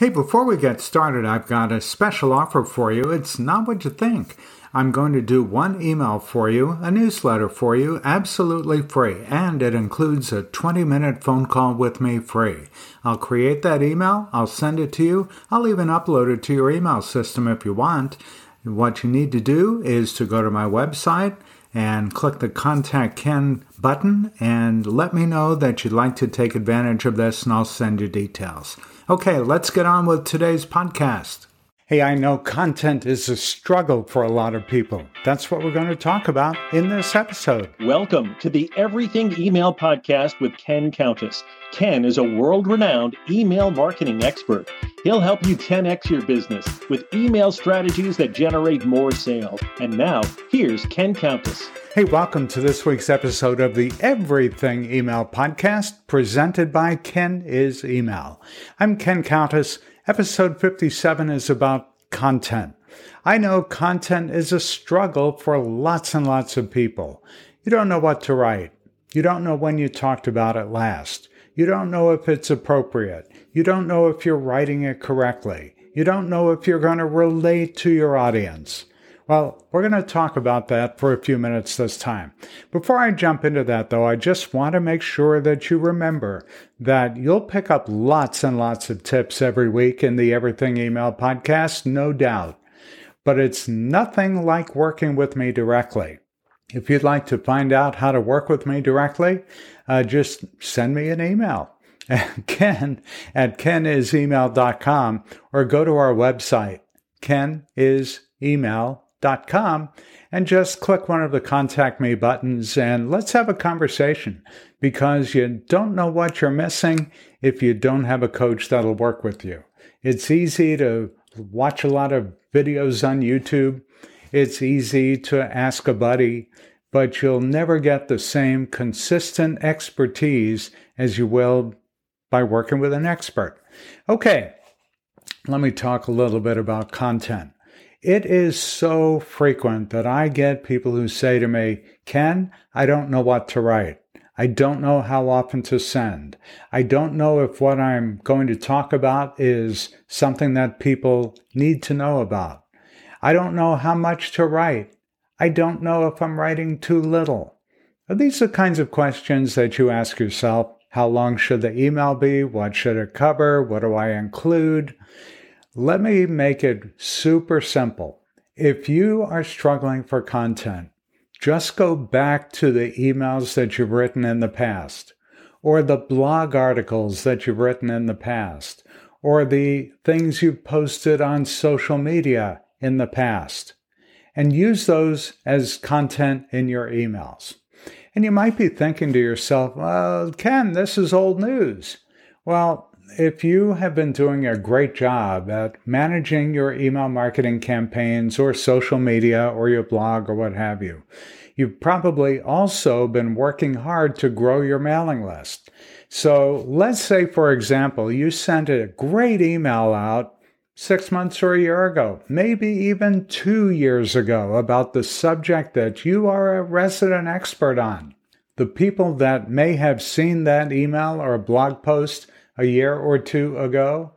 Hey, before we get started, I've got a special offer for you. It's not what you think. I'm going to do one email for you, a newsletter for you, absolutely free, and it includes a 20 minute phone call with me free. I'll create that email, I'll send it to you, I'll even upload it to your email system if you want. What you need to do is to go to my website and click the Contact Ken button and let me know that you'd like to take advantage of this, and I'll send you details. Okay, let's get on with today's podcast. Hey, I know content is a struggle for a lot of people. That's what we're going to talk about in this episode. Welcome to the Everything Email Podcast with Ken Countess. Ken is a world renowned email marketing expert. He'll help you 10x your business with email strategies that generate more sales. And now, here's Ken Countess. Hey, welcome to this week's episode of the Everything Email Podcast presented by Ken is Email. I'm Ken Countess Episode 57 is about content. I know content is a struggle for lots and lots of people. You don't know what to write. You don't know when you talked about it last. You don't know if it's appropriate. You don't know if you're writing it correctly. You don't know if you're going to relate to your audience. Well, we're going to talk about that for a few minutes this time. Before I jump into that, though, I just want to make sure that you remember that you'll pick up lots and lots of tips every week in the Everything Email podcast, no doubt. But it's nothing like working with me directly. If you'd like to find out how to work with me directly, uh, just send me an email. Ken at kenisemail.com or go to our website, kenisemail.com com and just click one of the contact me buttons and let's have a conversation because you don't know what you're missing if you don't have a coach that'll work with you. It's easy to watch a lot of videos on YouTube. It's easy to ask a buddy, but you'll never get the same consistent expertise as you will by working with an expert. Okay, let me talk a little bit about content. It is so frequent that I get people who say to me, Ken, I don't know what to write. I don't know how often to send. I don't know if what I'm going to talk about is something that people need to know about. I don't know how much to write. I don't know if I'm writing too little. Are These the kinds of questions that you ask yourself. How long should the email be? What should it cover? What do I include? Let me make it super simple. If you are struggling for content, just go back to the emails that you've written in the past, or the blog articles that you've written in the past, or the things you've posted on social media in the past, and use those as content in your emails. And you might be thinking to yourself, well, Ken, this is old news. Well, if you have been doing a great job at managing your email marketing campaigns or social media or your blog or what have you, you've probably also been working hard to grow your mailing list. So let's say, for example, you sent a great email out six months or a year ago, maybe even two years ago, about the subject that you are a resident expert on. The people that may have seen that email or blog post a year or two ago,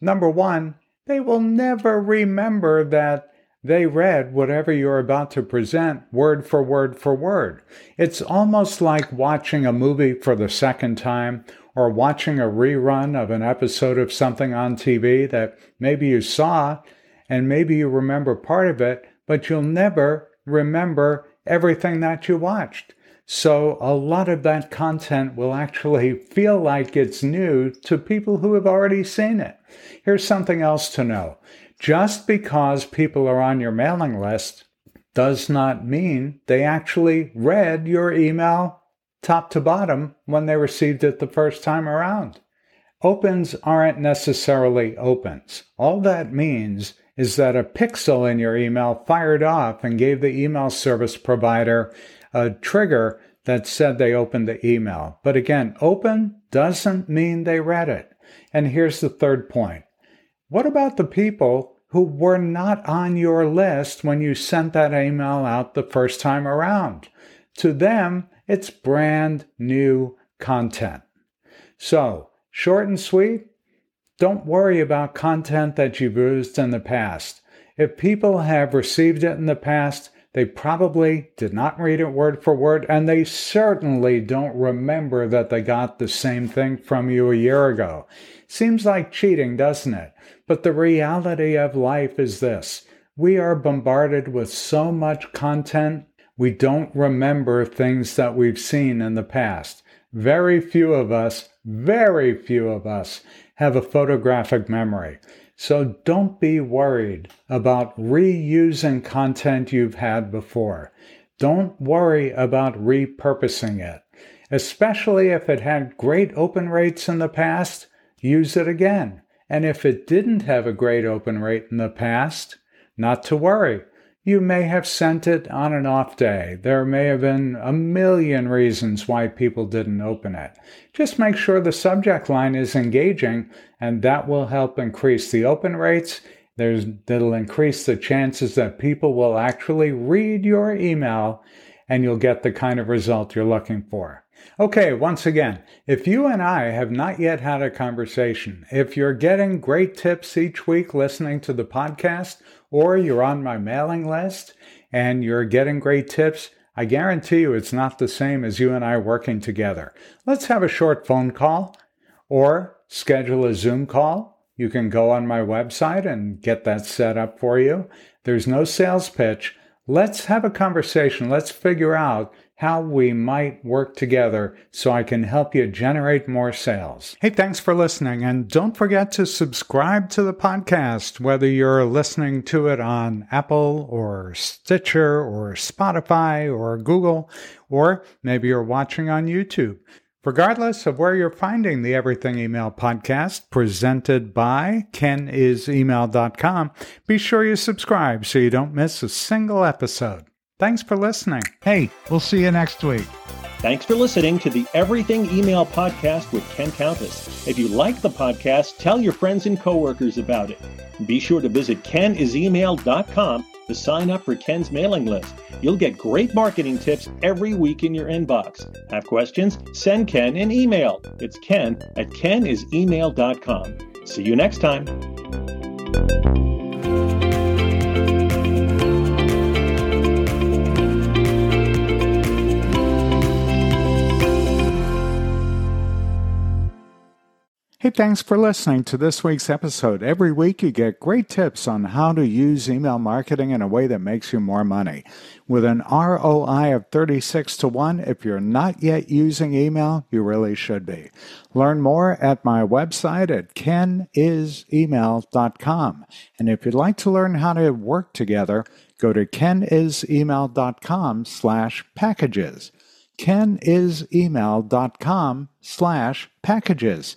number one, they will never remember that they read whatever you're about to present word for word for word. It's almost like watching a movie for the second time or watching a rerun of an episode of something on TV that maybe you saw and maybe you remember part of it, but you'll never remember everything that you watched. So a lot of that content will actually feel like it's new to people who have already seen it. Here's something else to know. Just because people are on your mailing list does not mean they actually read your email top to bottom when they received it the first time around. Opens aren't necessarily opens. All that means is that a pixel in your email fired off and gave the email service provider a trigger that said they opened the email. But again, open doesn't mean they read it. And here's the third point. What about the people who were not on your list when you sent that email out the first time around? To them, it's brand new content. So, short and sweet, Don't worry about content that you've used in the past. If people have received it in the past, they probably did not read it word for word, and they certainly don't remember that they got the same thing from you a year ago. Seems like cheating, doesn't it? But the reality of life is this we are bombarded with so much content, we don't remember things that we've seen in the past. Very few of us, very few of us have a photographic memory. So don't be worried about reusing content you've had before. Don't worry about repurposing it. Especially if it had great open rates in the past, use it again. And if it didn't have a great open rate in the past, not to worry. You may have sent it on an off day. There may have been a million reasons why people didn't open it. Just make sure the subject line is engaging, and that will help increase the open rates. There's, that'll increase the chances that people will actually read your email and you'll get the kind of result you're looking for. Okay, once again, if you and I have not yet had a conversation, if you're getting great tips each week listening to the podcast, or you're on my mailing list and you're getting great tips, I guarantee you it's not the same as you and I working together. Let's have a short phone call or schedule a Zoom call. You can go on my website and get that set up for you. There's no sales pitch. Let's have a conversation. Let's figure out how we might work together so I can help you generate more sales. Hey, thanks for listening. And don't forget to subscribe to the podcast, whether you're listening to it on Apple or Stitcher or Spotify or Google, or maybe you're watching on YouTube. Regardless of where you're finding the Everything Email podcast presented by kenisemail.com, be sure you subscribe so you don't miss a single episode. Thanks for listening. Hey, we'll see you next week. Thanks for listening to the Everything Email Podcast with Ken Countess. If you like the podcast, tell your friends and coworkers about it. Be sure to visit kenisemail.com to sign up for Ken's mailing list. You'll get great marketing tips every week in your inbox. Have questions? Send Ken an email. It's ken at kenisemail.com. See you next time. Hey, thanks for listening to this week's episode. Every week you get great tips on how to use email marketing in a way that makes you more money. With an ROI of 36 to 1, if you're not yet using email, you really should be. Learn more at my website at kenisemail.com. And if you'd like to learn how to work together, go to kenisemail.com slash packages. kenisemail.com slash packages.